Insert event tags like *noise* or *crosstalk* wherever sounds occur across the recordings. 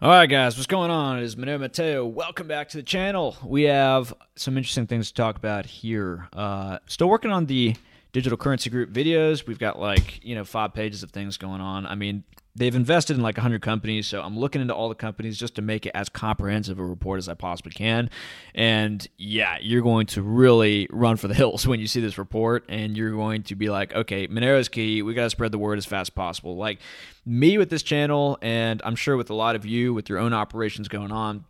All right, guys, what's going on? It is Monero Matteo. Welcome back to the channel. We have some interesting things to talk about here. Uh, still working on the digital currency group videos. We've got like, you know, five pages of things going on. I mean, they've invested in like 100 companies so i'm looking into all the companies just to make it as comprehensive a report as i possibly can and yeah you're going to really run for the hills *laughs* when you see this report and you're going to be like okay monero is key we got to spread the word as fast as possible like me with this channel and i'm sure with a lot of you with your own operations going on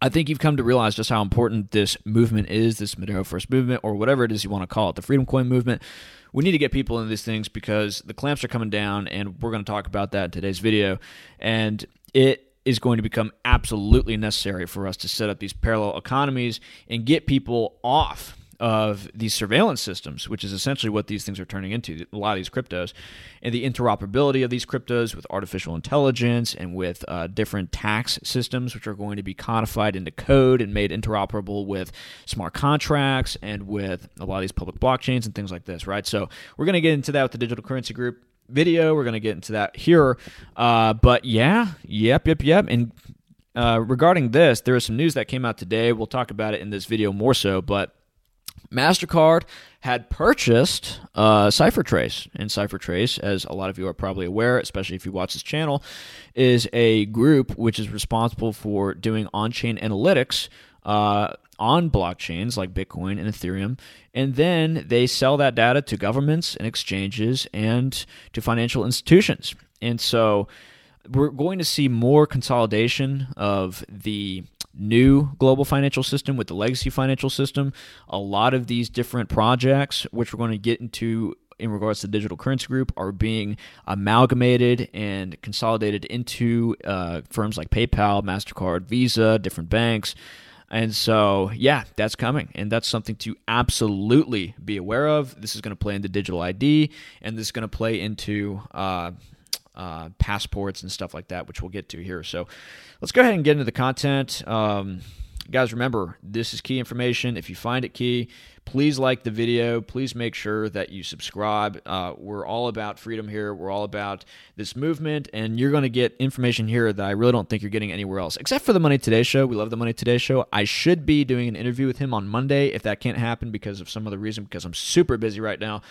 I think you've come to realize just how important this movement is, this Monero First movement, or whatever it is you want to call it, the Freedom Coin movement we need to get people into these things because the clamps are coming down, and we're going to talk about that in today's video. And it is going to become absolutely necessary for us to set up these parallel economies and get people off of these surveillance systems, which is essentially what these things are turning into, a lot of these cryptos, and the interoperability of these cryptos with artificial intelligence and with uh, different tax systems, which are going to be codified into code and made interoperable with smart contracts and with a lot of these public blockchains and things like this, right? So we're going to get into that with the digital currency group video. We're going to get into that here. Uh, but yeah, yep, yep, yep. And uh, regarding this, there is some news that came out today. We'll talk about it in this video more so, but MasterCard had purchased uh, CipherTrace. And CipherTrace, as a lot of you are probably aware, especially if you watch this channel, is a group which is responsible for doing on chain analytics uh, on blockchains like Bitcoin and Ethereum. And then they sell that data to governments and exchanges and to financial institutions. And so we're going to see more consolidation of the new global financial system with the legacy financial system. A lot of these different projects, which we're going to get into in regards to the digital currency group, are being amalgamated and consolidated into uh, firms like PayPal, MasterCard, Visa, different banks. And so, yeah, that's coming. And that's something to absolutely be aware of. This is going to play into digital ID, and this is going to play into uh, uh, passports and stuff like that, which we'll get to here. So let's go ahead and get into the content. Um, guys, remember, this is key information. If you find it key, please like the video. Please make sure that you subscribe. Uh, we're all about freedom here. We're all about this movement, and you're going to get information here that I really don't think you're getting anywhere else, except for the Money Today show. We love the Money Today show. I should be doing an interview with him on Monday. If that can't happen because of some other reason, because I'm super busy right now,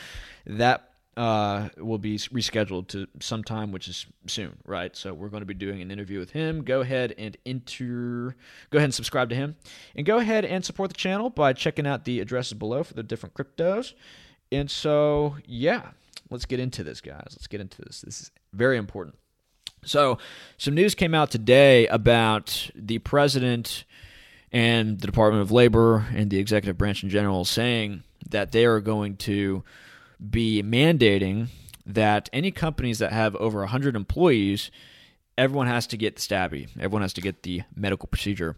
that uh, will be rescheduled to sometime, which is soon, right? So we're going to be doing an interview with him. Go ahead and enter, go ahead and subscribe to him, and go ahead and support the channel by checking out the addresses below for the different cryptos. And so, yeah, let's get into this, guys. Let's get into this. This is very important. So, some news came out today about the president and the Department of Labor and the executive branch in general saying that they are going to be mandating that any companies that have over 100 employees, everyone has to get the stabby. Everyone has to get the medical procedure.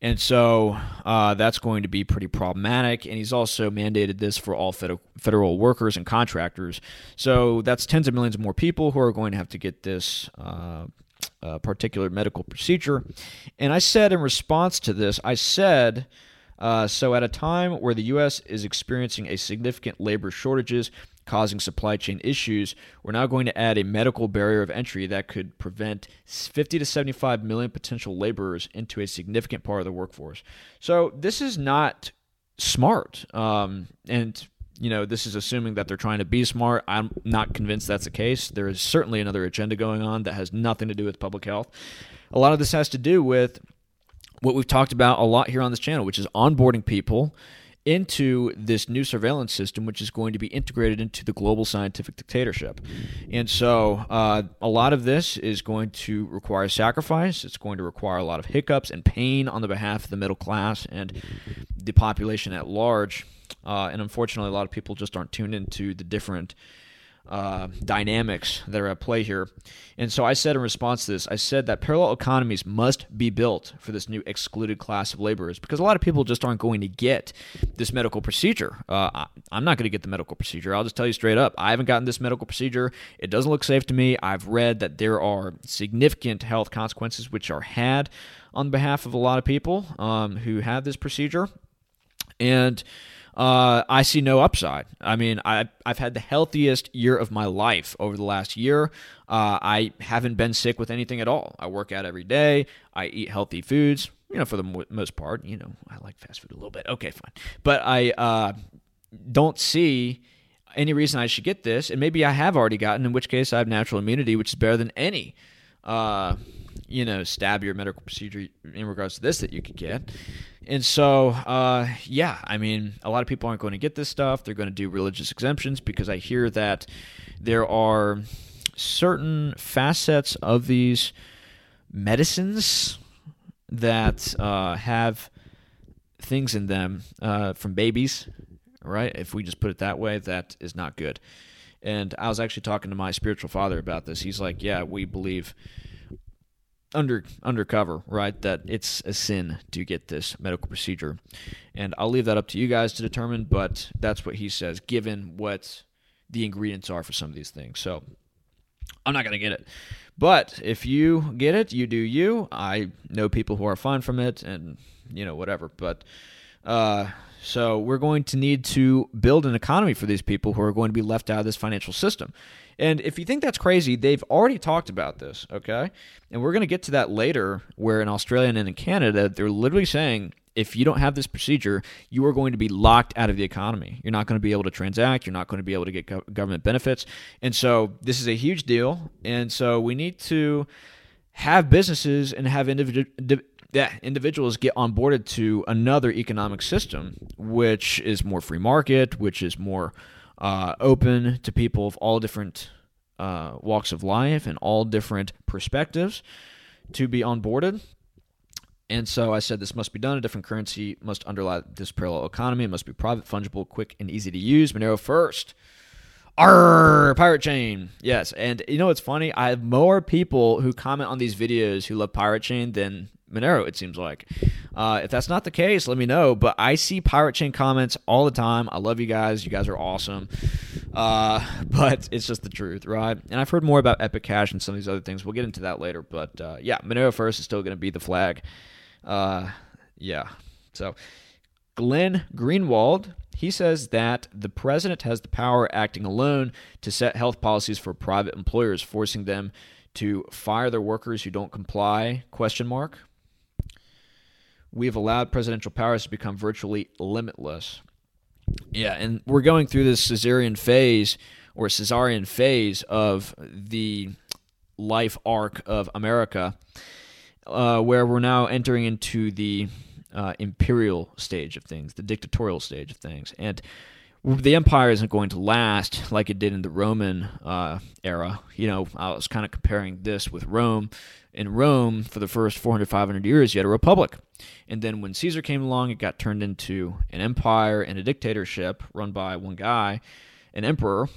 And so uh, that's going to be pretty problematic. And he's also mandated this for all federal, federal workers and contractors. So that's tens of millions of more people who are going to have to get this uh, uh, particular medical procedure. And I said in response to this, I said uh, so, at a time where the U.S. is experiencing a significant labor shortages causing supply chain issues, we're now going to add a medical barrier of entry that could prevent 50 to 75 million potential laborers into a significant part of the workforce. So, this is not smart. Um, and you know, this is assuming that they're trying to be smart. I'm not convinced that's the case. There is certainly another agenda going on that has nothing to do with public health. A lot of this has to do with what we've talked about a lot here on this channel, which is onboarding people into this new surveillance system, which is going to be integrated into the global scientific dictatorship. And so, uh, a lot of this is going to require sacrifice. It's going to require a lot of hiccups and pain on the behalf of the middle class and the population at large. Uh, and unfortunately, a lot of people just aren't tuned into the different uh, dynamics that are at play here. And so I said in response to this, I said that parallel economies must be built for this new excluded class of laborers because a lot of people just aren't going to get this medical procedure. Uh, I'm not going to get the medical procedure. I'll just tell you straight up. I haven't gotten this medical procedure. It doesn't look safe to me. I've read that there are significant health consequences which are had on behalf of a lot of people um, who have this procedure. And uh, I see no upside. I mean, I, I've had the healthiest year of my life over the last year. Uh, I haven't been sick with anything at all. I work out every day. I eat healthy foods, you know, for the most part. You know, I like fast food a little bit. Okay, fine. But I uh, don't see any reason I should get this. And maybe I have already gotten, in which case I have natural immunity, which is better than any. Uh, you know, stab your medical procedure in regards to this that you could get. And so, uh, yeah, I mean, a lot of people aren't going to get this stuff. They're going to do religious exemptions because I hear that there are certain facets of these medicines that uh, have things in them uh, from babies, right? If we just put it that way, that is not good. And I was actually talking to my spiritual father about this. He's like, "Yeah, we believe under undercover, right? That it's a sin to get this medical procedure, and I'll leave that up to you guys to determine. But that's what he says, given what the ingredients are for some of these things. So I'm not gonna get it, but if you get it, you do you. I know people who are fine from it, and you know whatever. But uh, so we're going to need to build an economy for these people who are going to be left out of this financial system. And if you think that's crazy, they've already talked about this, okay? And we're going to get to that later, where in Australia and in Canada, they're literally saying if you don't have this procedure, you are going to be locked out of the economy. You're not going to be able to transact. You're not going to be able to get government benefits. And so this is a huge deal. And so we need to have businesses and have individual yeah, individuals get onboarded to another economic system, which is more free market, which is more uh, open to people of all different uh, walks of life and all different perspectives to be onboarded. And so I said this must be done. A different currency must underlie this parallel economy. It must be private, fungible, quick, and easy to use. Monero first. Arr, Pirate Chain. Yes. And you know what's funny? I have more people who comment on these videos who love Pirate Chain than Monero, it seems like. Uh, if that's not the case, let me know. But I see Pirate Chain comments all the time. I love you guys. You guys are awesome. Uh, *laughs* but it's just the truth, right? And I've heard more about Epic Cash and some of these other things. We'll get into that later. But uh, yeah, Monero first is still going to be the flag. Uh, yeah. So Glenn Greenwald. He says that the president has the power acting alone to set health policies for private employers, forcing them to fire their workers who don't comply question mark we have allowed presidential powers to become virtually limitless. Yeah, and we're going through this Caesarian phase or Caesarian phase of the life arc of America, uh, where we're now entering into the uh, imperial stage of things, the dictatorial stage of things. And the empire isn't going to last like it did in the Roman uh, era. You know, I was kind of comparing this with Rome. In Rome, for the first 400, 500 years, you had a republic. And then when Caesar came along, it got turned into an empire and a dictatorship run by one guy, an emperor.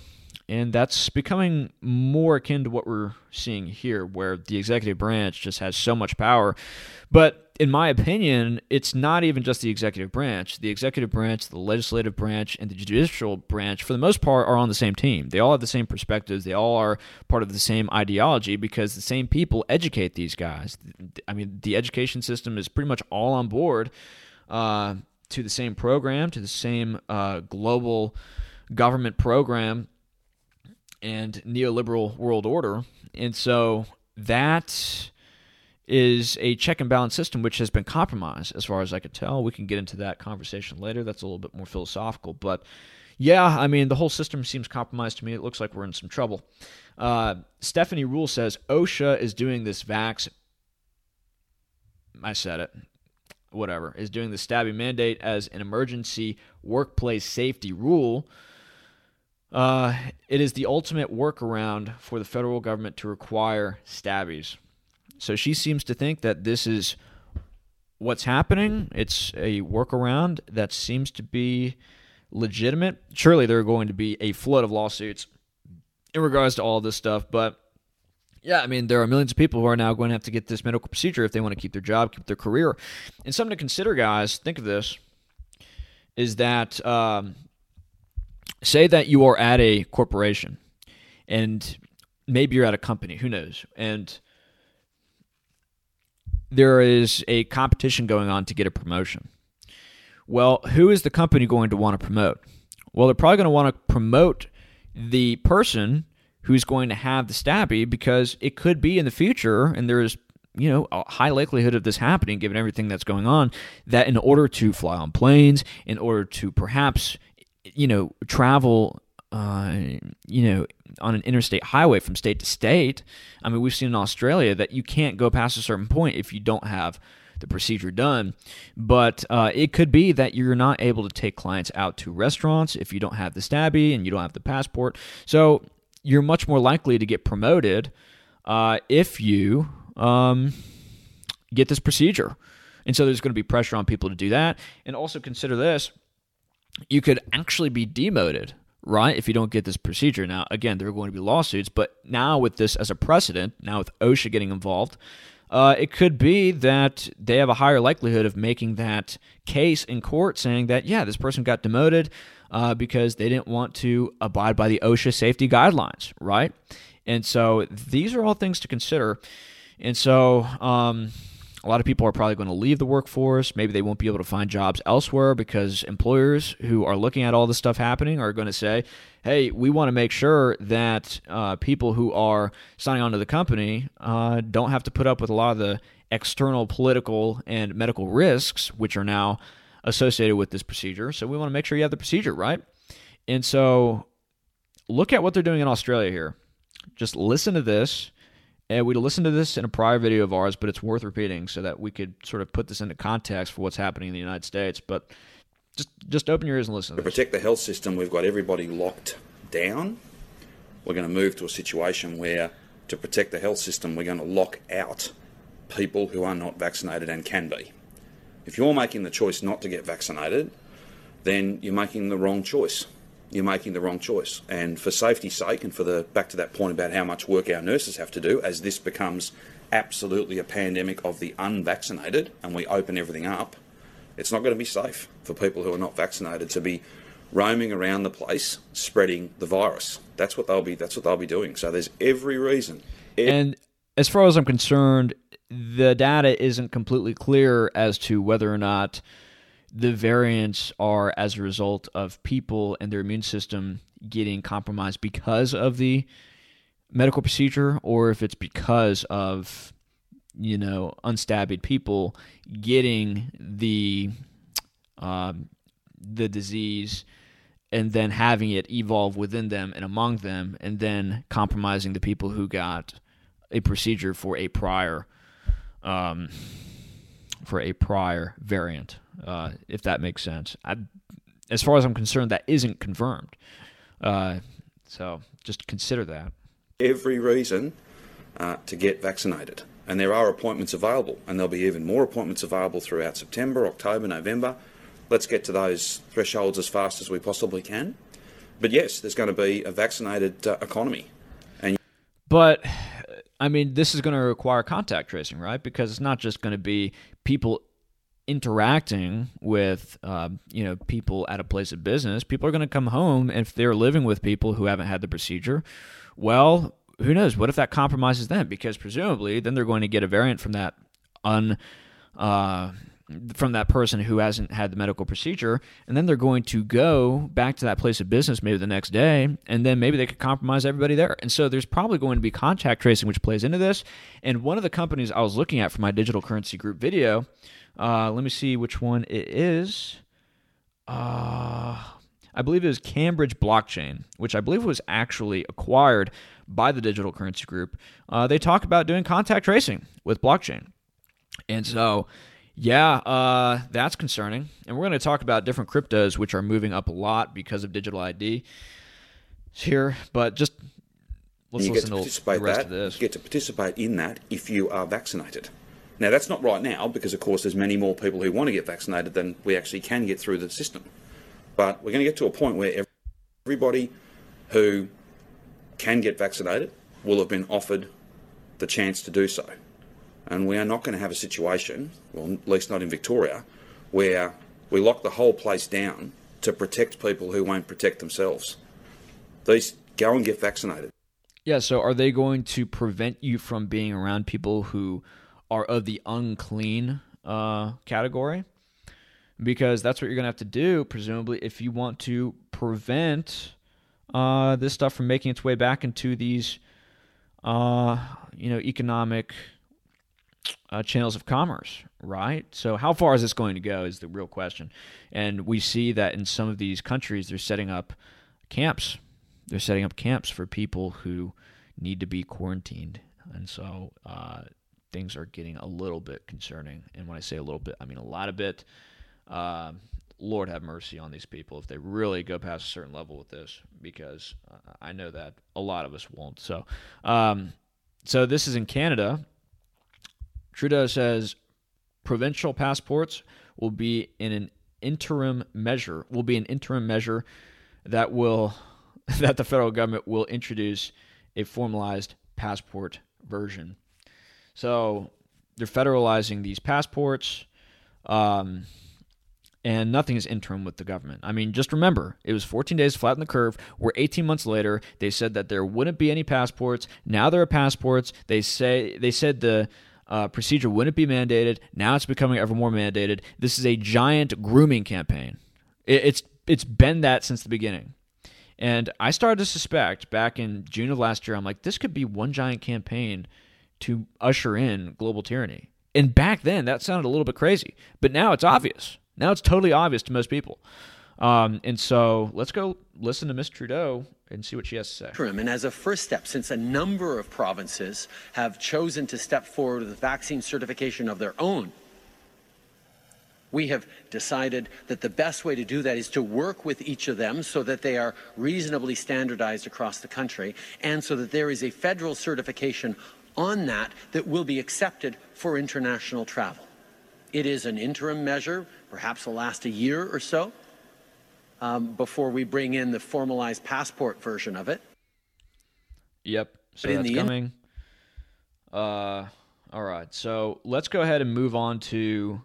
And that's becoming more akin to what we're seeing here, where the executive branch just has so much power. But in my opinion, it's not even just the executive branch. The executive branch, the legislative branch, and the judicial branch, for the most part, are on the same team. They all have the same perspectives. They all are part of the same ideology because the same people educate these guys. I mean, the education system is pretty much all on board uh, to the same program, to the same uh, global government program and neoliberal world order. And so that is a check and balance system which has been compromised as far as I could tell. We can get into that conversation later. That's a little bit more philosophical. But yeah, I mean, the whole system seems compromised to me. It looks like we're in some trouble. Uh, Stephanie Ruhle says OSHA is doing this vax. I said it. Whatever. Is doing the stabbing mandate as an emergency workplace safety rule uh, it is the ultimate workaround for the federal government to require stabbies. So she seems to think that this is what's happening. It's a workaround that seems to be legitimate. Surely there are going to be a flood of lawsuits in regards to all this stuff, but yeah, I mean, there are millions of people who are now going to have to get this medical procedure if they want to keep their job, keep their career. And something to consider, guys, think of this, is that um, say that you are at a corporation and maybe you're at a company, who knows? And there is a competition going on to get a promotion. Well, who is the company going to want to promote? Well, they're probably going to want to promote the person who's going to have the stabby because it could be in the future, and there is you know a high likelihood of this happening given everything that's going on that in order to fly on planes in order to perhaps you know travel uh, you know on an interstate highway from state to state i mean we've seen in australia that you can't go past a certain point if you don't have the procedure done. But uh, it could be that you're not able to take clients out to restaurants if you don't have the stabby and you don't have the passport. So you're much more likely to get promoted uh, if you um, get this procedure. And so there's going to be pressure on people to do that. And also consider this you could actually be demoted right? If you don't get this procedure. Now, again, there are going to be lawsuits, but now with this as a precedent, now with OSHA getting involved, uh, it could be that they have a higher likelihood of making that case in court saying that, yeah, this person got demoted uh, because they didn't want to abide by the OSHA safety guidelines, right? And so these are all things to consider. And so, um, a lot of people are probably going to leave the workforce. Maybe they won't be able to find jobs elsewhere because employers who are looking at all this stuff happening are going to say, hey, we want to make sure that uh, people who are signing on to the company uh, don't have to put up with a lot of the external political and medical risks, which are now associated with this procedure. So we want to make sure you have the procedure, right? And so look at what they're doing in Australia here. Just listen to this and we'd listened to this in a prior video of ours, but it's worth repeating so that we could sort of put this into context for what's happening in the United States. But just just open your ears and listen. To, to protect the health system, we've got everybody locked down. We're going to move to a situation where, to protect the health system, we're going to lock out people who are not vaccinated and can be. If you're making the choice not to get vaccinated, then you're making the wrong choice you're making the wrong choice. And for safety's sake, and for the back to that point about how much work our nurses have to do, as this becomes absolutely a pandemic of the unvaccinated, and we open everything up, it's not going to be safe for people who are not vaccinated to be roaming around the place spreading the virus. That's what they'll be. That's what they'll be doing. So there's every reason. and as far as I'm concerned, the data isn't completely clear as to whether or not the variants are as a result of people and their immune system getting compromised because of the medical procedure or if it's because of you know unstabbed people getting the um, the disease and then having it evolve within them and among them and then compromising the people who got a procedure for a prior um, for a prior variant uh, if that makes sense. I, as far as I'm concerned, that isn't confirmed. Uh, so just consider that. Every reason uh, to get vaccinated. And there are appointments available, and there'll be even more appointments available throughout September, October, November. Let's get to those thresholds as fast as we possibly can. But yes, there's going to be a vaccinated uh, economy. And but I mean, this is going to require contact tracing, right? Because it's not just going to be people interacting with uh, you know people at a place of business, people are going to come home if they're living with people who haven't had the procedure. Well, who knows? What if that compromises them? Because presumably, then they're going to get a variant from that un. Uh, from that person who hasn't had the medical procedure, and then they're going to go back to that place of business maybe the next day, and then maybe they could compromise everybody there. And so there's probably going to be contact tracing, which plays into this. And one of the companies I was looking at for my digital currency group video uh, let me see which one it is. Uh, I believe it was Cambridge Blockchain, which I believe was actually acquired by the Digital Currency Group. Uh, they talk about doing contact tracing with blockchain. And so, yeah, uh, that's concerning. And we're going to talk about different cryptos, which are moving up a lot because of digital ID here. But just let's listen to, to the rest that, of this. You get to participate in that if you are vaccinated. Now, that's not right now because, of course, there's many more people who want to get vaccinated than we actually can get through the system. But we're going to get to a point where everybody who can get vaccinated will have been offered the chance to do so. And we are not going to have a situation, well, at least not in Victoria, where we lock the whole place down to protect people who won't protect themselves. These go and get vaccinated. Yeah, so are they going to prevent you from being around people who are of the unclean uh, category. because that's what you're going to have to do, presumably, if you want to prevent uh, this stuff from making its way back into these, uh, you know, economic uh, channels of commerce, right? So, how far is this going to go is the real question. And we see that in some of these countries, they're setting up camps. They're setting up camps for people who need to be quarantined. And so, uh, things are getting a little bit concerning. And when I say a little bit, I mean a lot of bit. Uh, Lord have mercy on these people if they really go past a certain level with this, because I know that a lot of us won't. So, um, so this is in Canada. Trudeau says provincial passports will be in an interim measure. Will be an interim measure that will *laughs* that the federal government will introduce a formalized passport version. So they're federalizing these passports. Um, and nothing is interim with the government. I mean, just remember, it was 14 days flatten the curve. We're 18 months later. They said that there wouldn't be any passports. Now there are passports. They say they said the uh, procedure wouldn't be mandated. Now it's becoming ever more mandated. This is a giant grooming campaign. It, it's it's been that since the beginning. And I started to suspect back in June of last year, I'm like, this could be one giant campaign to usher in global tyranny. And back then, that sounded a little bit crazy, but now it's obvious. Now it's totally obvious to most people. Um, and so let's go listen to Miss Trudeau and see what she has to say. And as a first step, since a number of provinces have chosen to step forward with vaccine certification of their own, we have decided that the best way to do that is to work with each of them so that they are reasonably standardized across the country and so that there is a federal certification on that that will be accepted for international travel. It is an interim measure, perhaps will last a year or so um, before we bring in the formalized passport version of it. Yep. So that's coming. In- uh, all right. So let's go ahead and move on to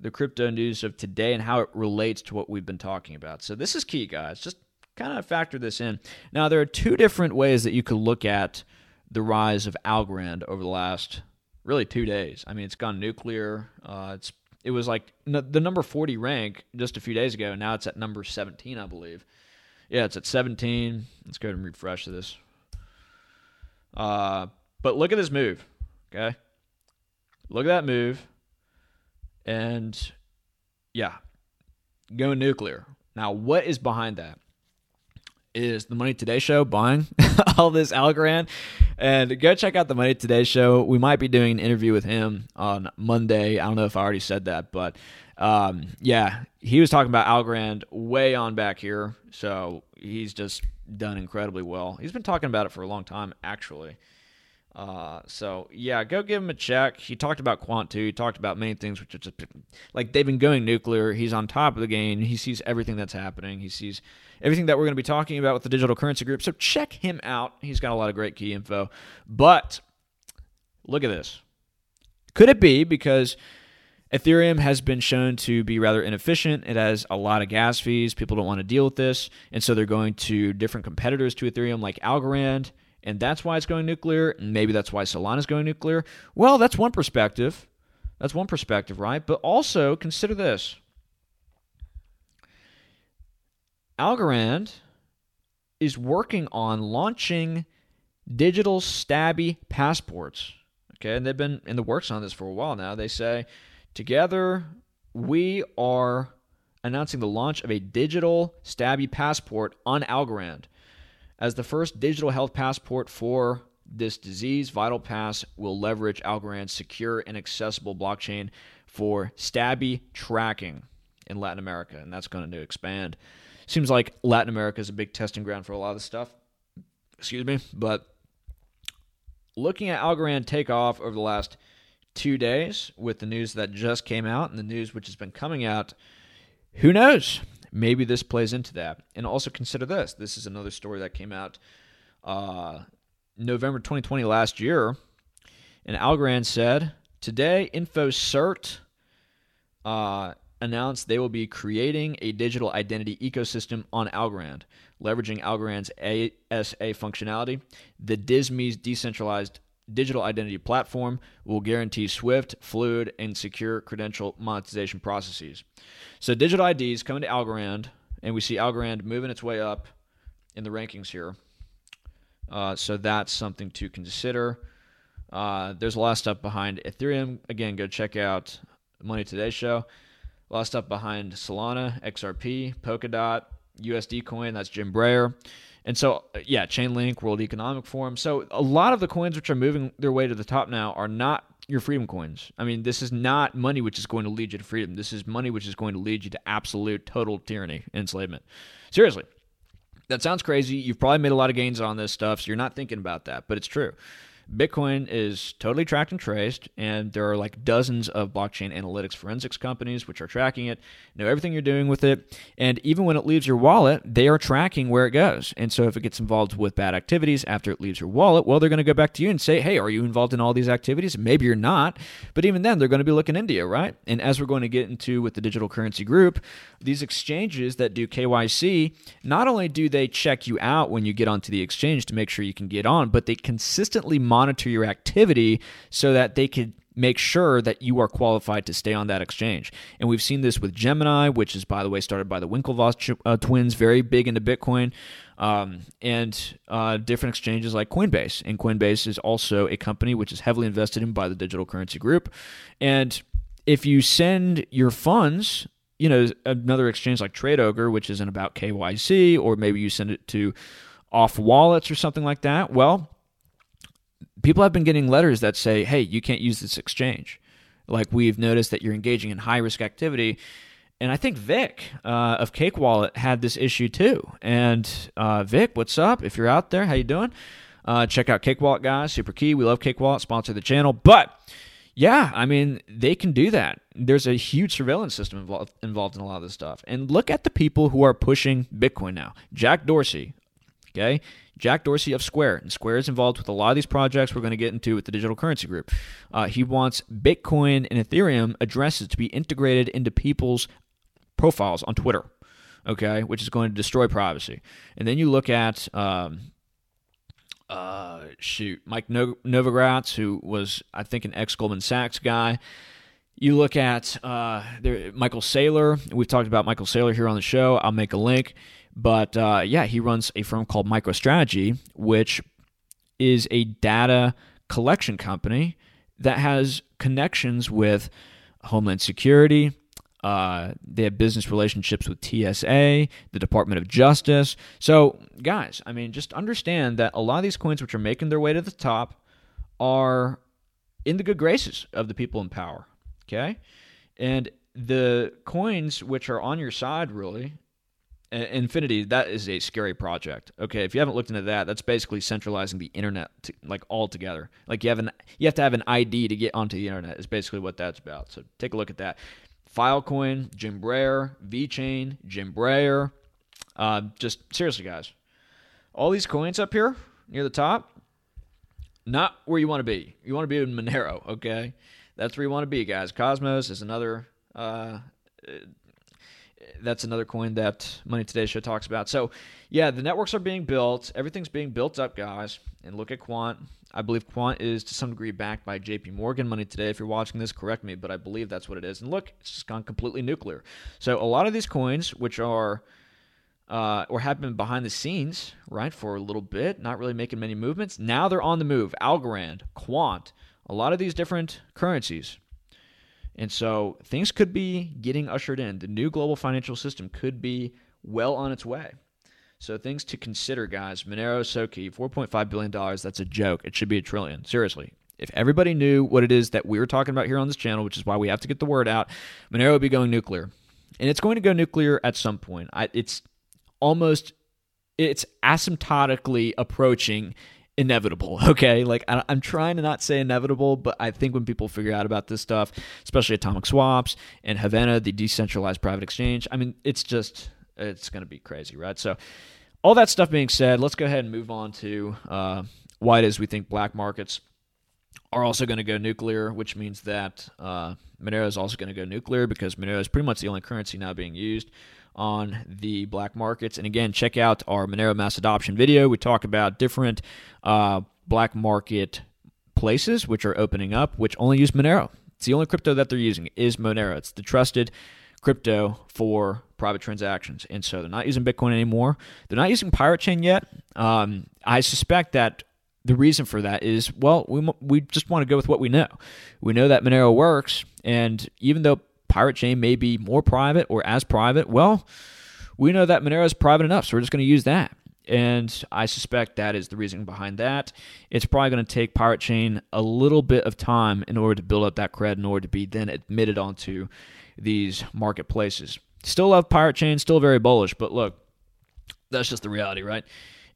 the crypto news of today and how it relates to what we've been talking about. So this is key, guys. Just kind of factor this in. Now, there are two different ways that you could look at the rise of Algorand over the last really two days. I mean, it's gone nuclear. Uh, it's it was like n- the number 40 rank just a few days ago. Now it's at number 17, I believe. Yeah, it's at 17. Let's go ahead and refresh this. Uh, but look at this move. Okay. Look at that move. And yeah, going nuclear. Now, what is behind that? Is the Money Today show buying *laughs* all this Algorand? And go check out the Money Today show. We might be doing an interview with him on Monday. I don't know if I already said that, but um, yeah, he was talking about Algorand way on back here. So he's just done incredibly well. He's been talking about it for a long time, actually. Uh, so yeah, go give him a check. He talked about Quant too. He talked about main things, which are just like they've been going nuclear. He's on top of the game. He sees everything that's happening. He sees everything that we're going to be talking about with the digital currency group. So check him out. He's got a lot of great key info. But look at this. Could it be because Ethereum has been shown to be rather inefficient? It has a lot of gas fees. People don't want to deal with this. And so they're going to different competitors to Ethereum like Algorand. And that's why it's going nuclear. And maybe that's why Solana is going nuclear. Well, that's one perspective. That's one perspective, right? But also consider this Algorand is working on launching digital stabby passports. Okay, and they've been in the works on this for a while now. They say, together we are announcing the launch of a digital stabby passport on Algorand. As the first digital health passport for this disease, VitalPass will leverage Algorand's secure and accessible blockchain for stabby tracking in Latin America, and that's going to expand seems like Latin America is a big testing ground for a lot of this stuff. Excuse me, but looking at Algorand take off over the last two days with the news that just came out and the news which has been coming out, who knows? Maybe this plays into that. And also consider this. This is another story that came out uh, November 2020 last year. And Algorand said, Today, InfoCert uh, announced they will be creating a digital identity ecosystem on Algorand, leveraging Algorand's ASA functionality. The DIZME's decentralized digital identity platform will guarantee swift, fluid, and secure credential monetization processes. So digital IDs coming to Algorand, and we see Algorand moving its way up in the rankings here. Uh, so that's something to consider. Uh, there's a lot of stuff behind Ethereum. Again, go check out Money Today show. A lot of stuff behind Solana, XRP, Polkadot, USD coin. That's Jim Breyer. And so, uh, yeah, Chainlink, World Economic Forum. So, a lot of the coins which are moving their way to the top now are not your freedom coins. I mean, this is not money which is going to lead you to freedom. This is money which is going to lead you to absolute, total tyranny, enslavement. Seriously. That sounds crazy. You've probably made a lot of gains on this stuff, so you're not thinking about that, but it's true. Bitcoin is totally tracked and traced, and there are like dozens of blockchain analytics forensics companies which are tracking it, know everything you're doing with it, and even when it leaves your wallet, they are tracking where it goes. And so if it gets involved with bad activities after it leaves your wallet, well, they're going to go back to you and say, hey, are you involved in all these activities? Maybe you're not, but even then, they're going to be looking into you, right? And as we're going to get into with the digital currency group, these exchanges that do KYC, not only do they check you out when you get onto the exchange to make sure you can get on, but they consistently monitor your activity so that they could make sure that you are qualified to stay on that exchange. And we've seen this with Gemini, which is, by the way, started by the Winklevoss uh, twins, very big into Bitcoin, um, and uh, different exchanges like Coinbase. And Coinbase is also a company which is heavily invested in by the Digital Currency Group. And if you send your funds, you know, another exchange like TradeOgre, which isn't about KYC, or maybe you send it to off wallets or something like that, well, people have been getting letters that say, hey, you can't use this exchange. Like we've noticed that you're engaging in high risk activity. And I think Vik uh, of Cake Wallet had this issue too. And uh, Vik, what's up? If you're out there, how you doing? Uh, check out Cake Wallet, guys. Super key. We love Cake Wallet. Sponsor the channel. But yeah, I mean, they can do that. There's a huge surveillance system involved, involved in a lot of this stuff. And look at the people who are pushing Bitcoin now. Jack Dorsey, okay? Jack Dorsey of Square, and Square is involved with a lot of these projects we're going to get into with the Digital Currency Group. Uh, he wants Bitcoin and Ethereum addresses to be integrated into people's profiles on Twitter, okay, which is going to destroy privacy. And then you look at um, uh, shoot, Mike no- Novogratz, who was I think an ex Goldman Sachs guy. You look at uh, there, Michael Saylor. We've talked about Michael Saylor here on the show. I'll make a link. But uh, yeah, he runs a firm called MicroStrategy, which is a data collection company that has connections with Homeland Security. Uh, they have business relationships with TSA, the Department of Justice. So, guys, I mean, just understand that a lot of these coins, which are making their way to the top, are in the good graces of the people in power. Okay? And the coins which are on your side, really, DFINITY, that is a scary project. Okay, if you haven't looked into that, that's basically centralizing the internet to, like all together. Like you have an you have to have an ID to get onto the internet. Is basically what that's about. So take a look at that. Filecoin, Jim Breyer, VeChain, Jim Breyer. Uh, just seriously, guys, all these coins up here near the top, not where you want to be. You want to be in Monero. Okay, that's where you want to be, guys. Cosmos is another. Uh, that's another coin that Money Today Show talks about. So, yeah, the networks are being built. Everything's being built up, guys. And look at Quant. I believe Quant is to some degree backed by JP Morgan Money Today. If you're watching this, correct me, but I believe that's what it is. And look, it's just gone completely nuclear. So, a lot of these coins, which are uh, or have been behind the scenes, right, for a little bit, not really making many movements. Now they're on the move. Algorand, Quant, a lot of these different currencies and so things could be getting ushered in. The new global financial system could be well on its way. So things to consider, guys. Monero Soki, $4.5 billion. That's a joke. It should be a trillion. Seriously. If everybody knew what it is that we were talking about here on this channel, which is why we have to get the word out, Monero would be going nuclear. And it's going to go nuclear at some point. I, it's almost, it's asymptotically approaching inevitable. *laughs* Okay, like I, am trying to not say inevitable, but I think when people figure out about this stuff, especially atomic swaps and Haveno, the decentralized private exchange, I mean, it's just it's going to be crazy, right? So, all that stuff being said, let's go ahead and move on to uh, why it is we think black markets are also going to go nuclear, which means that uh, Monero is also going to go nuclear because Monero is pretty much the only currency now being used on the black markets. And again, check out our Monero mass adoption video. We talk about different uh, black market places which are opening up, which only use Monero. It's the only crypto that they're using is Monero. It's the trusted crypto for private transactions, and so they're not using Bitcoin anymore. They're not using Pirate Chain yet. Um, I suspect that the reason for that is well, we we just want to go with what we know. We know that Monero works, and even though Pirate Chain may be more private or as private, well, we know that Monero is private enough, so we're just going to use that. And I suspect that is the reason behind that. It's probably going to take Pirate Chain a little bit of time in order to build up that cred, in order to be then admitted onto these marketplaces. Still love Pirate Chain, still very bullish, but look, that's just the reality, right?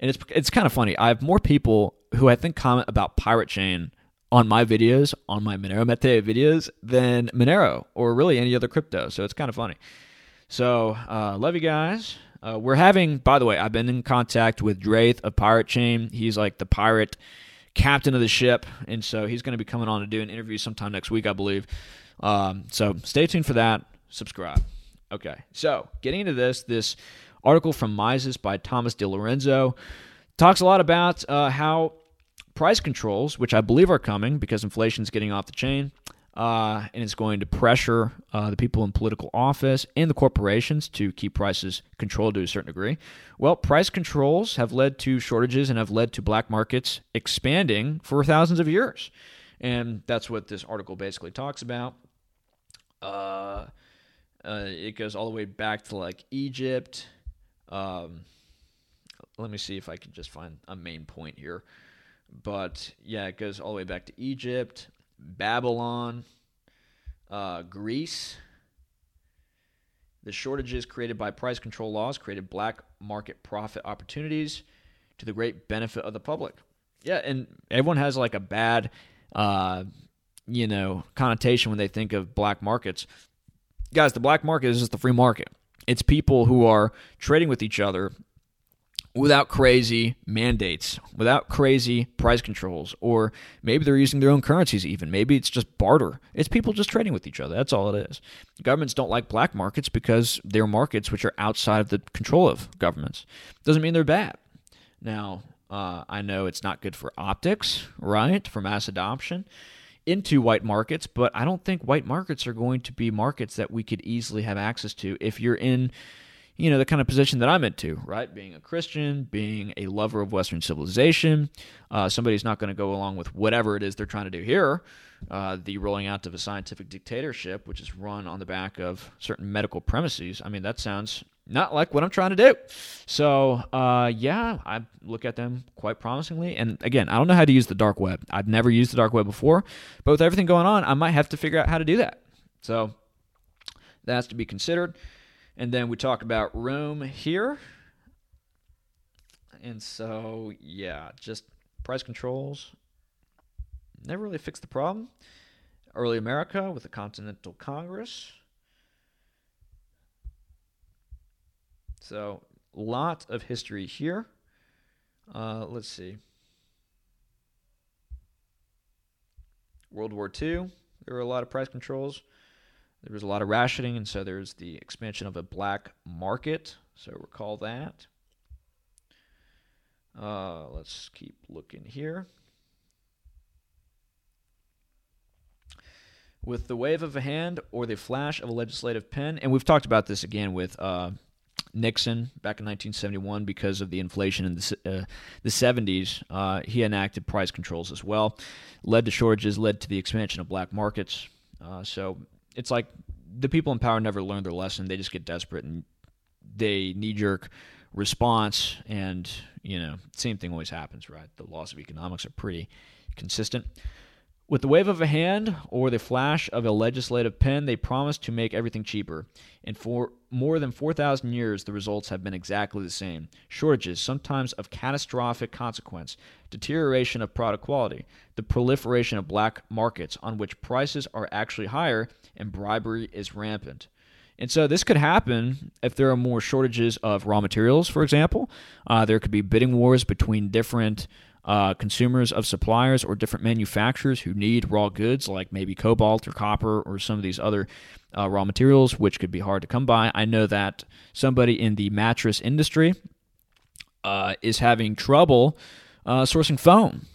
And it's it's kind of funny. I have more people who I think comment about Pirate Chain on my videos, on my Monero Matteo videos, than Monero or really any other crypto. So it's kind of funny. So uh, love you guys. Uh, we're having, by the way, I've been in contact with Draith of Pirate Chain. He's like the pirate captain of the ship, and so he's going to be coming on to do an interview sometime next week, I believe. Um, so stay tuned for that. Subscribe. Okay, so getting into this, this article from Mises by Thomas DiLorenzo talks a lot about uh, how price controls, which I believe are coming because inflation is getting off the chain, uh, and it's going to pressure uh, the people in political office and the corporations to keep prices controlled to a certain degree. Well, price controls have led to shortages and have led to black markets expanding for thousands of years. And that's what this article basically talks about. Uh, uh it goes all the way back to like Egypt. Um, let me see if I can just find a main point here. But yeah, it goes all the way back to Egypt, Babylon, uh, Greece. The shortages created by price control laws created black market profit opportunities to the great benefit of the public. Yeah, and everyone has like a bad, uh, you know, connotation when they think of black markets. Guys, the black market is just the free market. It's people who are trading with each other without crazy mandates, without crazy price controls, or maybe they're using their own currencies even. Maybe it's just barter. It's people just trading with each other. That's all it is. Governments don't like black markets because they're markets which are outside of the control of governments. Doesn't mean they're bad. Now, uh, I know it's not good for optics, right, for mass adoption into white markets, but I don't think white markets are going to be markets that we could easily have access to if you're in you know, the kind of position that I'm into, right? Being a Christian, being a lover of Western civilization. Uh, somebody's not going to go along with whatever it is they're trying to do here. Uh, the rolling out of a scientific dictatorship, which is run on the back of certain medical premises. I mean, that sounds not like what I'm trying to do. So, uh, yeah, I look at them quite promisingly. And again, I don't know how to use the dark web. I've never used the dark web before, but with everything going on, I might have to figure out how to do that. So, that's to be considered. And then we talk about Rome here. And so, yeah, just price controls never really fixed the problem. Early America with the Continental Congress. So, lot of history here. Uh, let's see. World War II, there were a lot of price controls there was a lot of rationing, and so there's the expansion of a black market. So recall that. Uh, let's keep looking here. With the wave of a hand or the flash of a legislative pen, and we've talked about this again with uh, Nixon back in 1971 because of the inflation in the, uh, the 70s. Uh, he enacted price controls as well, led to shortages, led to the expansion of black markets. Uh, so it's like the people in power never learn their lesson. They just get desperate and they knee jerk response. And, you know, same thing always happens, right? The laws of economics are pretty consistent. With the wave of a hand or the flash of a legislative pen, they promise to make everything cheaper. And for more than 4,000 years, the results have been exactly the same shortages, sometimes of catastrophic consequence, deterioration of product quality, the proliferation of black markets on which prices are actually higher and bribery is rampant. And so this could happen if there are more shortages of raw materials, for example. Uh, there could be bidding wars between different uh, consumers of suppliers or different manufacturers who need raw goods like maybe cobalt or copper or some of these other uh, raw materials, which could be hard to come by. I know that somebody in the mattress industry uh, is having trouble uh, sourcing foam.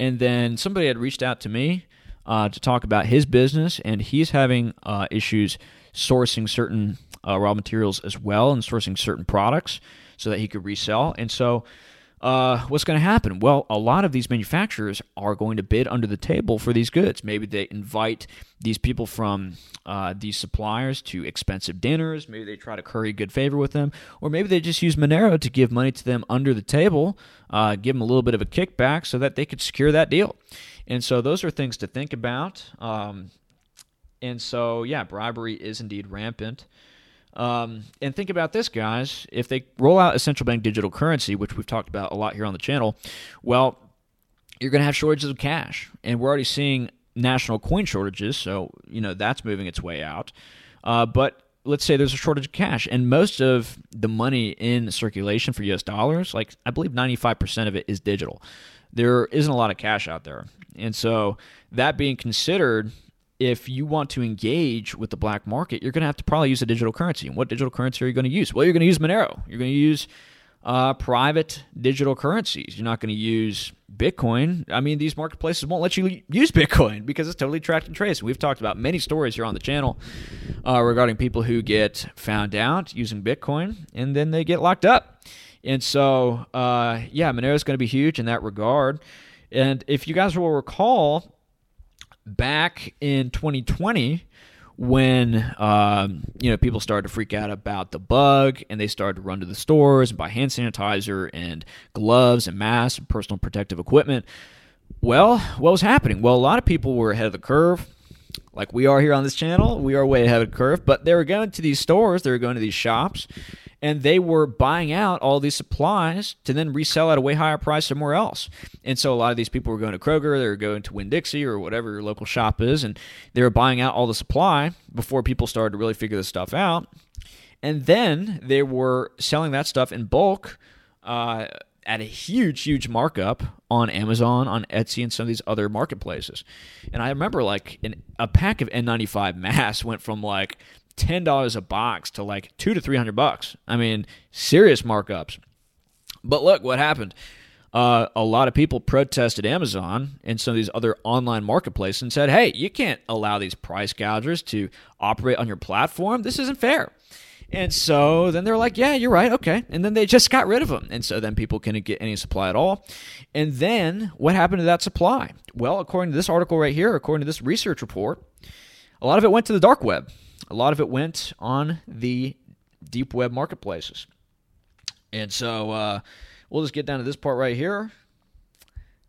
and then somebody had reached out to me uh, to talk about his business, and he's having uh, issues sourcing certain raw materials as well and sourcing certain products so that he could resell. And so, uh, what's going to happen? Well, a lot of these manufacturers are going to bid under the table for these goods. Maybe they invite these people from uh, these suppliers to expensive dinners. Maybe they try to curry good favor with them, or maybe they just use Monero to give money to them under the table, uh, give them a little bit of a kickback so that they could secure that deal. And so those are things to think about. Um, and so, yeah, bribery is indeed rampant. Um, and think about this, guys. If they roll out a central bank digital currency, which we've talked about a lot here on the channel, well, you're going to have shortages of cash. And we're already seeing national coin shortages. So, you know, that's moving its way out. Uh, but let's say there's a shortage of cash and most of the money in circulation for US dollars, like I believe 95% of it is digital. There isn't a lot of cash out there. And so, that being considered, if you want to engage with the black market, you're going to have to probably use a digital currency. And what digital currency are you going to use? Well, you're going to use Monero. You're going to use uh, private digital currencies. You're not going to use Bitcoin. I mean, these marketplaces won't let you use Bitcoin because it's totally tracked and traced. We've talked about many stories here on the channel uh, regarding people who get found out using Bitcoin and then they get locked up. And so, uh, yeah, Monero is going to be huge in that regard. And if you guys will recall, back in 2020 when um, you know people started to freak out about the bug and they started to run to the stores and buy hand sanitizer and gloves and masks and personal protective equipment. Well what was happening? Well a lot of people were ahead of the curve. Like we are here on this channel we are way ahead of the curve but they were going to these stores they were going to these shops and they were buying out all these supplies to then resell at a way higher price somewhere else. And so a lot of these people were going to Kroger, they were going to Winn Dixie or whatever your local shop is, and they were buying out all the supply before people started to really figure this stuff out. And then they were selling that stuff in bulk uh, at a huge, huge markup on Amazon, on Etsy, and some of these other marketplaces. And I remember like in, a pack of N95 masks went from like ten dollars a box to like two to three hundred bucks. I mean, serious markups. But look what happened. Uh, a lot of people protested Amazon and some of these other online marketplaces and said, "Hey, you can't allow these price gougers to operate on your platform. This isn't fair." And so then they're like, "Yeah, you're right. Okay." And then they just got rid of them. And so then people couldn't get any supply at all. And then what happened to that supply? Well, according to this article right here, according to this research report, a lot of it went to the dark web a lot of it went on the deep web marketplaces. And so uh, we'll just get down to this part right here.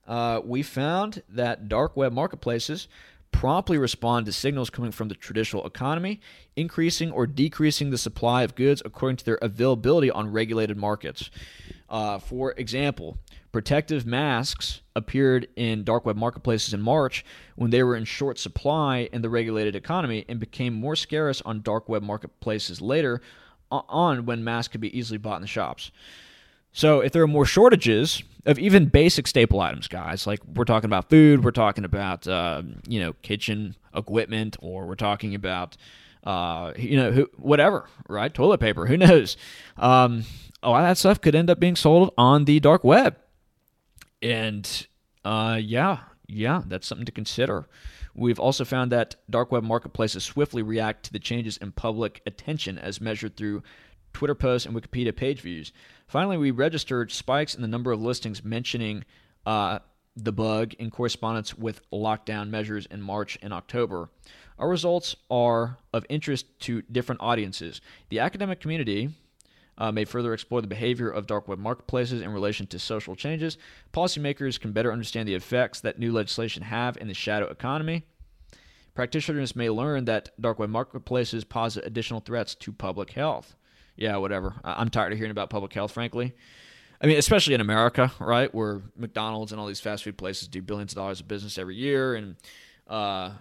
Uh, we found that dark web marketplaces promptly respond to signals coming from the traditional economy, increasing or decreasing the supply of goods according to their availability on regulated markets. Uh, for example, protective masks appeared in dark web marketplaces in March when they were in short supply in the regulated economy and became more scarce on dark web marketplaces later on when masks could be easily bought in the shops. So if there are more shortages of even basic staple items, guys, like we're talking about food, we're talking about uh, you know kitchen equipment, or we're talking about uh, you know who, whatever, right? Toilet paper, who knows? Um, a lot of that stuff could end up being sold on the dark web, and uh, yeah, yeah, that's something to consider. We've also found that dark web marketplaces swiftly react to the changes in public attention as measured through Twitter posts and Wikipedia page views. Finally, we registered spikes in the number of listings mentioning uh, the bug in correspondence with lockdown measures in March and October. Our results are of interest to different audiences. The academic community uh, may further explore the behavior of dark web marketplaces in relation to social changes. Policymakers can better understand the effects that new legislation have in the shadow economy. Practitioners may learn that dark web marketplaces pose additional threats to public health yeah, whatever. I'm tired of hearing about public health, frankly. I mean, especially in America, right, where McDonald's and all these fast food places do billions of dollars of business every year, and uh,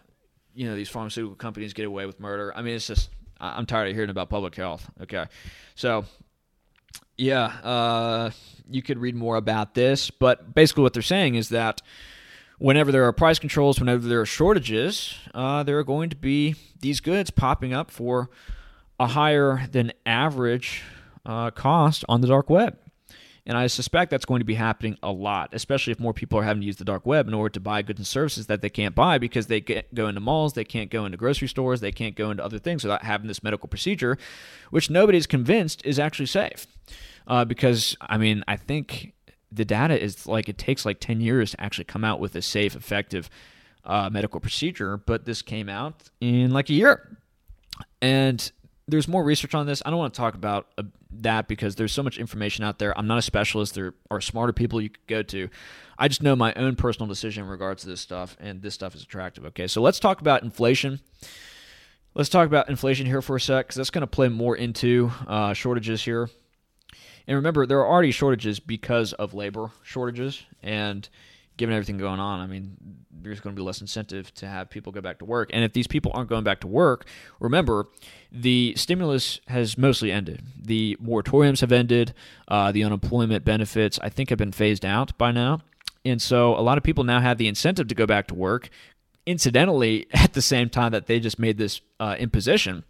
you know these pharmaceutical companies get away with murder. I mean, it's just I'm tired of hearing about public health. Okay, so yeah, uh, you could read more about this, but basically what they're saying is that whenever there are price controls, whenever there are shortages, uh, there are going to be these goods popping up for a higher than average uh, cost on the dark web. And I suspect that's going to be happening a lot, especially if more people are having to use the dark web in order to buy goods and services that they can't buy because they can't go into malls, they can't go into grocery stores, they can't go into other things without having this medical procedure, which nobody's convinced is actually safe. Uh, because, I mean, I think the data is like it takes like 10 years to actually come out with a safe, effective uh, medical procedure, but this came out in like a year. And there's more research on this. I don't want to talk about uh, that because there's so much information out there. I'm not a specialist. There are smarter people you could go to. I just know my own personal decision in regards to this stuff, and this stuff is attractive. Okay, so let's talk about inflation. Let's talk about inflation here for a sec because that's going to play more into uh, shortages here. And remember, there are already shortages because of labor shortages, and given everything going on, I mean, there's going to be less incentive to have people go back to work. And if these people aren't going back to work, remember, the stimulus has mostly ended. The moratoriums have ended. Uh, the unemployment benefits, I think, have been phased out by now. And so a lot of people now have the incentive to go back to work. Incidentally, *laughs* at the same time that they just made this uh, imposition.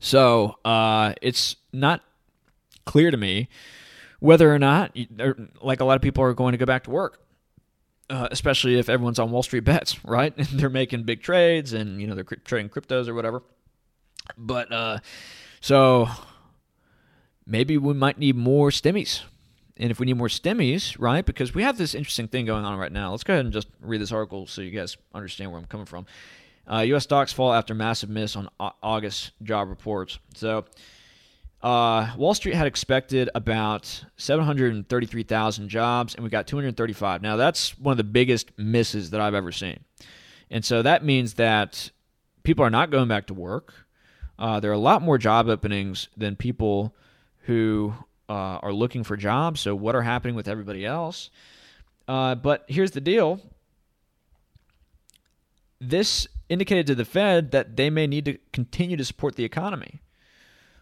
So uh, it's not clear to me whether or not, like a lot of people are going to go back to work uh, especially if everyone's on Wall Street bets, *laughs* right? And *laughs* they're making big trades and you know they're trading cryptos or whatever. But uh, so maybe we might need more stimmies. And if we need more stimmies, right? Because we have this interesting thing going on right now. Let's go ahead and just read this article so you guys understand where I'm coming from. Uh, U.S. stocks fall after massive miss on August job reports. So uh, Wall Street had expected about 733,000 jobs, and we got 235. Now, that's one of the biggest misses that I've ever seen. And so that means that people are not going back to work. Uh, there are a lot more job openings than people who uh, are looking for jobs. So, what are happening with everybody else? Uh, but here's the deal this indicated to the Fed that they may need to continue to support the economy.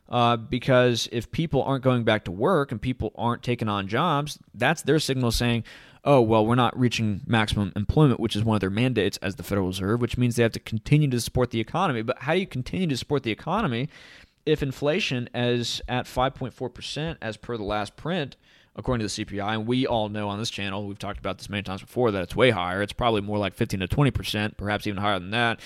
Uh, because if people aren't going back to work and people aren't taking on jobs, that's their signal saying, oh, well, we're not reaching maximum employment, which is one of their mandates as the Federal Reserve, which means they have to continue to support the economy. But how do you continue to support the economy if inflation is at 5.4% as per the last print? According to the CPI, and we all know on this channel, we've talked about this many times before, that it's way higher. It's probably more like 15 to 20%, perhaps even higher than that.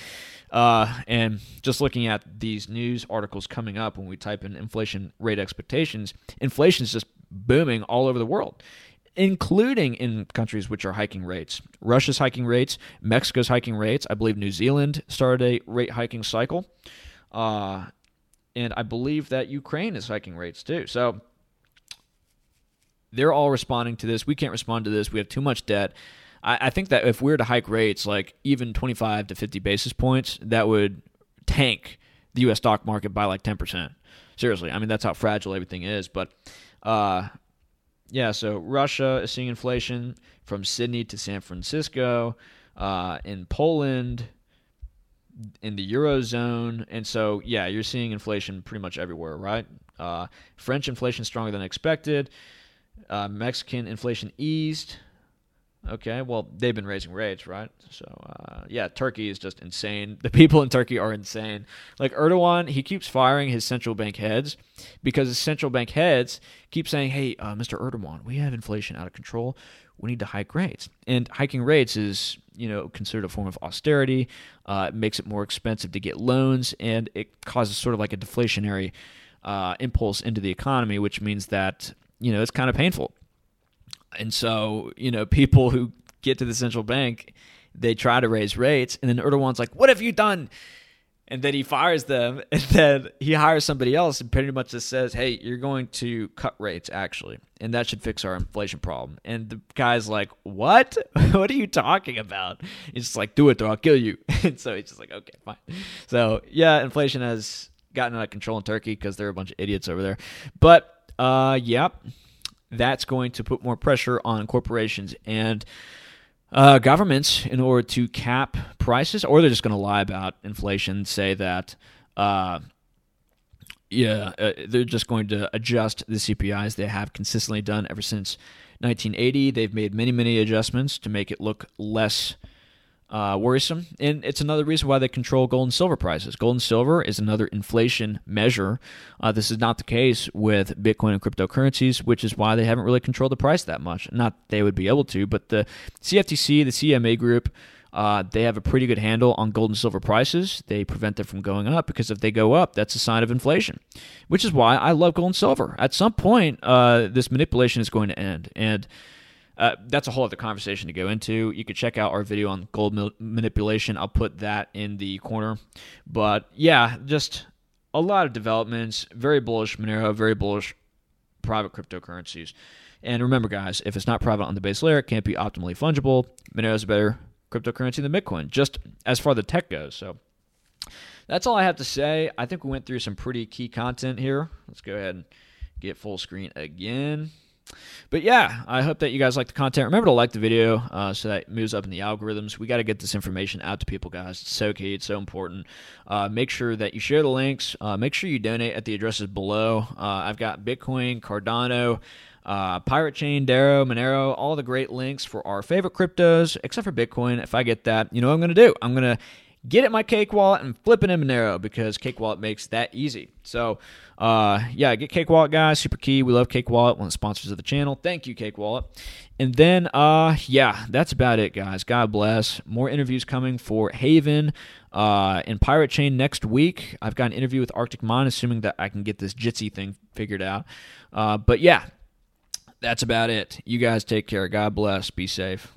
Uh, and just looking at these news articles coming up when we type in inflation rate expectations, inflation is just booming all over the world, including in countries which are hiking rates. Russia's hiking rates, Mexico's hiking rates. I believe New Zealand started a rate hiking cycle. Uh, and I believe that Ukraine is hiking rates too. So they're all responding to this. We can't respond to this. We have too much debt. I, I think that if we were to hike rates like even 25 to 50 basis points, that would tank the U.S. stock market by like 10%. Seriously, I mean that's how fragile everything is. But uh, yeah, so Russia is seeing inflation from Sydney to San Francisco, uh, in Poland, in the eurozone, and so yeah, you're seeing inflation pretty much everywhere, right? Uh, French inflation stronger than expected. Uh, Mexican inflation eased. Okay, well, they've been raising rates, right? So, uh, yeah, Turkey is just insane. *laughs* The people in Turkey are insane. Like Erdogan, he keeps firing his central bank heads because his central bank heads keep saying, hey, uh, Mr. Erdogan, we have inflation out of control. We need to hike rates. And hiking rates is, you know, considered a form of austerity. Uh, it makes it more expensive to get loans, and it causes sort of like a deflationary uh, impulse into the economy, which means that, you know, it's kind of painful and so, you know, people who get to the central bank, they try to raise rates, and then Erdogan's like, "What have you done?" And then he fires them, *laughs* and then he hires somebody else, and pretty much just says, "Hey, you're going to cut rates, actually, and that should fix our inflation problem." And the guy's like, "What? *laughs* what are you talking about?" He's just like, "Do it, or I'll kill you." *laughs* and so he's just like, "Okay, fine." So yeah, inflation has gotten out of control in Turkey because there are a bunch of idiots over there. But uh, yep. That's going to put more pressure on corporations and uh, governments in order to cap prices, or they're just going to lie about inflation, say that. Uh, yeah, uh, they're just going to adjust the CPIs they have consistently done ever since 1980. They've made many, many adjustments to make it look less uh, worrisome. And it's another reason why they control gold and silver prices. Gold and silver is another inflation measure. Uh, this is not the case with Bitcoin and cryptocurrencies, which is why they haven't really controlled the price that much. Not that they would be able to, but the CFTC, the CME group, uh, they have a pretty good handle on gold and silver prices. They prevent them from going up because if they go up, that's a sign of inflation, which is why I love gold and silver. At some point, uh, this manipulation is going to end. And uh, that's a whole other conversation to go into. You could check out our video on gold manipulation. I'll put that in the corner. But yeah, just a lot of developments. Very bullish Monero, very bullish private cryptocurrencies. And remember, guys, if it's not private on the base layer, it can't be optimally fungible. Monero is a better cryptocurrency than Bitcoin, just as far as the tech goes. So that's all I have to say. I think we went through some pretty key content here. Let's go ahead and get full screen again. But yeah, I hope that you guys like the content. Remember to like the video uh, so that moves up in the algorithms. We got to get this information out to people, guys. It's so key. It's so important. Uh, make sure that you share the links. Uh, make sure you donate at the addresses below. Uh, I've got Bitcoin, Cardano, uh, Pirate Chain, Dero, Monero, all the great links for our favorite cryptos, except for Bitcoin. If I get that, you know what I'm going to do? I'm going to get it my Cake Wallet and flip it in Monero because Cake Wallet makes that easy. So, uh, yeah, get Cake Wallet, guys. Super key. We love Cake Wallet, one of the sponsors of the channel. Thank you, Cake Wallet. And then, uh, yeah, that's about it, guys. God bless. More interviews coming for Haven uh, and Pirate Chain next week. I've got an interview with ArcticMine, assuming that I can get this Jitsi thing figured out. Uh, but yeah, that's about it. You guys take care. God bless. Be safe.